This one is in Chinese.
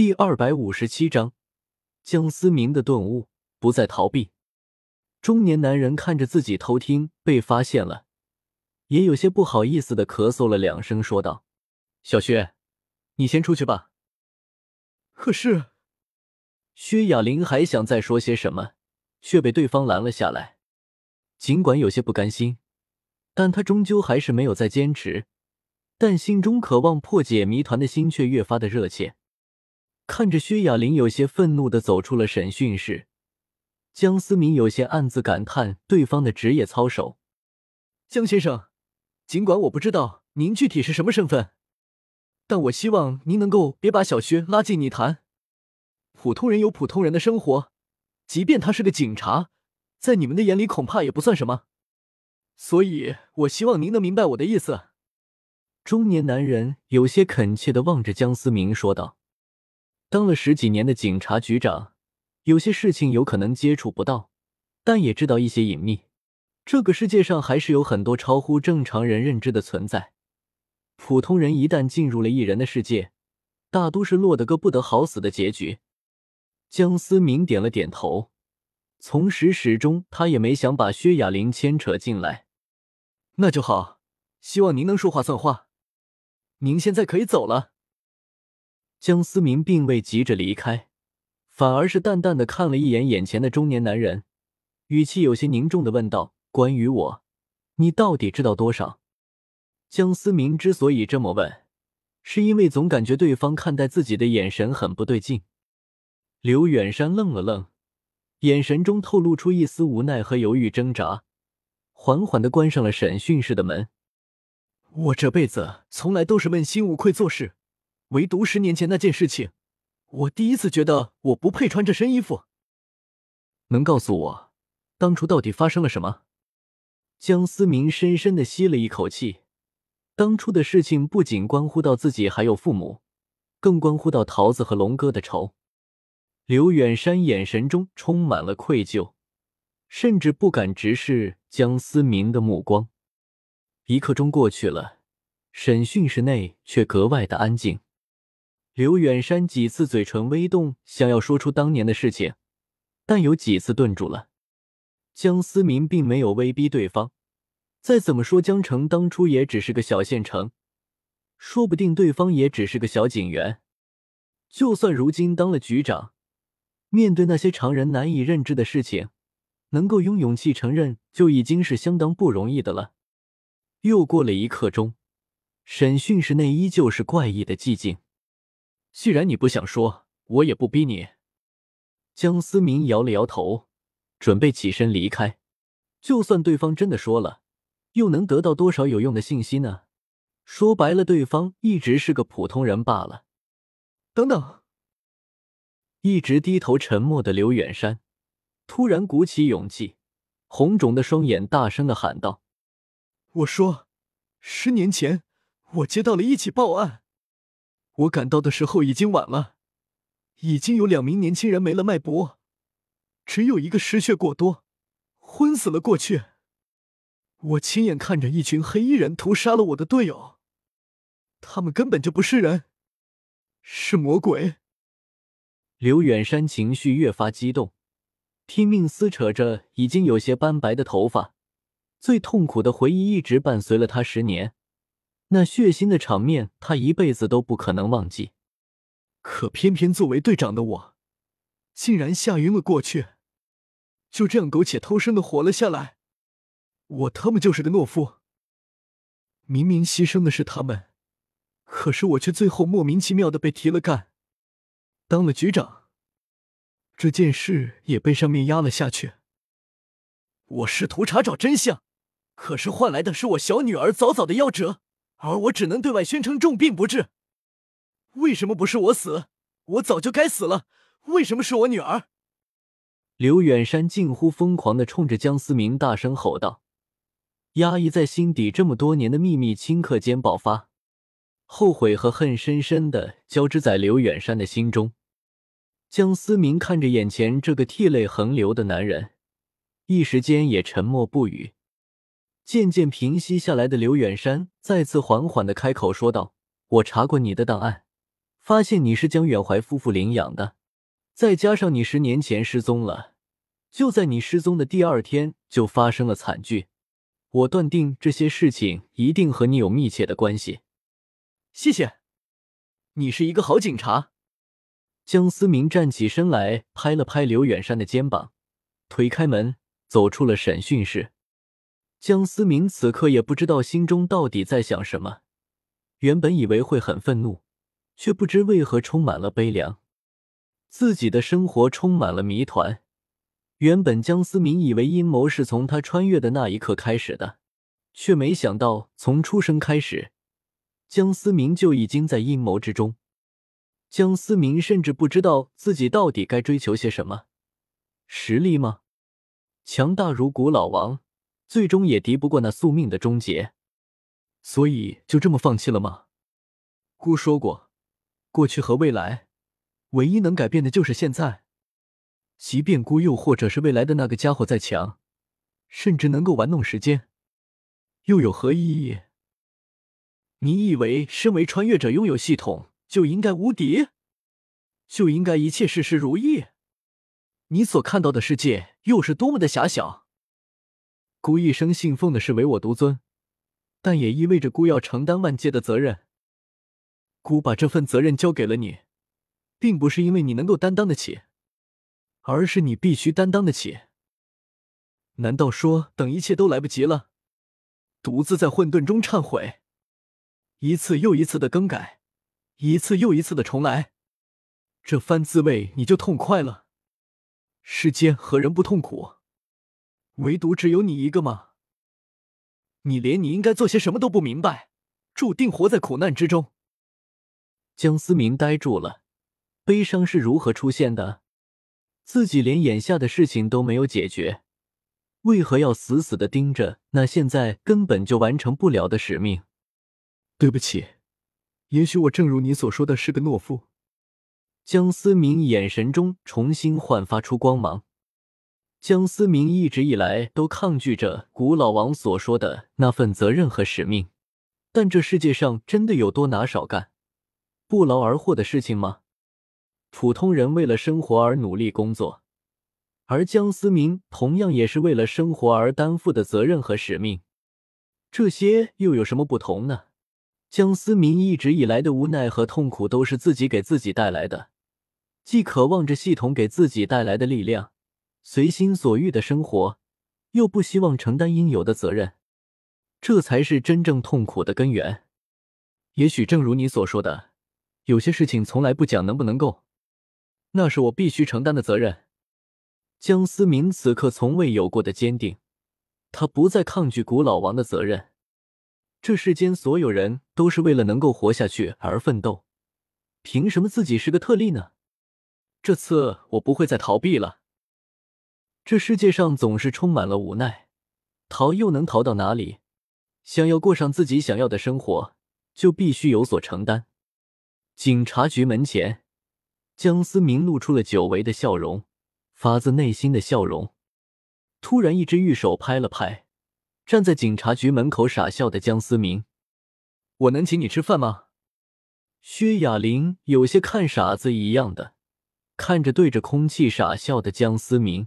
第二百五十七章，江思明的顿悟，不再逃避。中年男人看着自己偷听被发现了，也有些不好意思的咳嗽了两声，说道：“小薛，你先出去吧。”可是，薛雅玲还想再说些什么，却被对方拦了下来。尽管有些不甘心，但他终究还是没有再坚持，但心中渴望破解谜团的心却越发的热切。看着薛雅玲有些愤怒的走出了审讯室，江思明有些暗自感叹对方的职业操守。江先生，尽管我不知道您具体是什么身份，但我希望您能够别把小薛拉进泥潭。普通人有普通人的生活，即便他是个警察，在你们的眼里恐怕也不算什么。所以，我希望您能明白我的意思。中年男人有些恳切的望着江思明说道。当了十几年的警察局长，有些事情有可能接触不到，但也知道一些隐秘。这个世界上还是有很多超乎正常人认知的存在。普通人一旦进入了异人的世界，大都是落得个不得好死的结局。江思明点了点头，从始始终他也没想把薛雅玲牵扯进来。那就好，希望您能说话算话。您现在可以走了。江思明并未急着离开，反而是淡淡的看了一眼眼前的中年男人，语气有些凝重的问道：“关于我，你到底知道多少？”江思明之所以这么问，是因为总感觉对方看待自己的眼神很不对劲。刘远山愣了愣，眼神中透露出一丝无奈和犹豫挣扎，缓缓的关上了审讯室的门。我这辈子从来都是问心无愧做事。唯独十年前那件事情，我第一次觉得我不配穿这身衣服。能告诉我，当初到底发生了什么？江思明深深的吸了一口气。当初的事情不仅关乎到自己，还有父母，更关乎到桃子和龙哥的仇。刘远山眼神中充满了愧疚，甚至不敢直视江思明的目光。一刻钟过去了，审讯室内却格外的安静。刘远山几次嘴唇微动，想要说出当年的事情，但有几次顿住了。江思明并没有威逼对方，再怎么说，江城当初也只是个小县城，说不定对方也只是个小警员。就算如今当了局长，面对那些常人难以认知的事情，能够用勇气承认，就已经是相当不容易的了。又过了一刻钟，审讯室内依旧是怪异的寂静。既然你不想说，我也不逼你。江思明摇了摇头，准备起身离开。就算对方真的说了，又能得到多少有用的信息呢？说白了，对方一直是个普通人罢了。等等！一直低头沉默的刘远山突然鼓起勇气，红肿的双眼大声的喊道：“我说，十年前我接到了一起报案。”我赶到的时候已经晚了，已经有两名年轻人没了脉搏，只有一个失血过多，昏死了过去。我亲眼看着一群黑衣人屠杀了我的队友，他们根本就不是人，是魔鬼。刘远山情绪越发激动，拼命撕扯着已经有些斑白的头发，最痛苦的回忆一直伴随了他十年。那血腥的场面，他一辈子都不可能忘记。可偏偏作为队长的我，竟然吓晕了过去，就这样苟且偷生的活了下来。我他妈就是个懦夫！明明牺牲的是他们，可是我却最后莫名其妙的被提了干，当了局长。这件事也被上面压了下去。我试图查找真相，可是换来的是我小女儿早早的夭折。而我只能对外宣称重病不治。为什么不是我死？我早就该死了。为什么是我女儿？刘远山近乎疯狂的冲着江思明大声吼道，压抑在心底这么多年的秘密顷刻间爆发，后悔和恨深深的交织在刘远山的心中。江思明看着眼前这个涕泪横流的男人，一时间也沉默不语。渐渐平息下来的刘远山再次缓缓的开口说道：“我查过你的档案，发现你是江远怀夫妇领养的，再加上你十年前失踪了，就在你失踪的第二天就发生了惨剧。我断定这些事情一定和你有密切的关系。谢谢，你是一个好警察。江思明站起身来，拍了拍刘远山的肩膀，推开门走出了审讯室。江思明此刻也不知道心中到底在想什么，原本以为会很愤怒，却不知为何充满了悲凉。自己的生活充满了谜团。原本江思明以为阴谋是从他穿越的那一刻开始的，却没想到从出生开始，江思明就已经在阴谋之中。江思明甚至不知道自己到底该追求些什么，实力吗？强大如古老王，最终也敌不过那宿命的终结，所以就这么放弃了吗？姑说过，过去和未来，唯一能改变的就是现在。即便姑又或者是未来的那个家伙再强，甚至能够玩弄时间，又有何意义？你以为身为穿越者拥有系统？就应该无敌，就应该一切事事如意。你所看到的世界又是多么的狭小。孤一生信奉的是唯我独尊，但也意味着孤要承担万界的责任。孤把这份责任交给了你，并不是因为你能够担当得起，而是你必须担当得起。难道说等一切都来不及了，独自在混沌中忏悔，一次又一次的更改？一次又一次的重来，这番滋味你就痛快了。世间何人不痛苦？唯独只有你一个吗？你连你应该做些什么都不明白，注定活在苦难之中。江思明呆住了，悲伤是如何出现的？自己连眼下的事情都没有解决，为何要死死的盯着那现在根本就完成不了的使命？对不起。也许我正如你所说的是个懦夫。江思明眼神中重新焕发出光芒。江思明一直以来都抗拒着古老王所说的那份责任和使命，但这世界上真的有多拿少干、不劳而获的事情吗？普通人为了生活而努力工作，而江思明同样也是为了生活而担负的责任和使命，这些又有什么不同呢？江思明一直以来的无奈和痛苦都是自己给自己带来的，既渴望着系统给自己带来的力量，随心所欲的生活，又不希望承担应有的责任，这才是真正痛苦的根源。也许正如你所说的，有些事情从来不讲能不能够，那是我必须承担的责任。江思明此刻从未有过的坚定，他不再抗拒古老王的责任。这世间所有人都是为了能够活下去而奋斗，凭什么自己是个特例呢？这次我不会再逃避了。这世界上总是充满了无奈，逃又能逃到哪里？想要过上自己想要的生活，就必须有所承担。警察局门前，江思明露出了久违的笑容，发自内心的笑容。突然，一只玉手拍了拍。站在警察局门口傻笑的江思明，我能请你吃饭吗？薛雅玲有些看傻子一样的看着对着空气傻笑的江思明。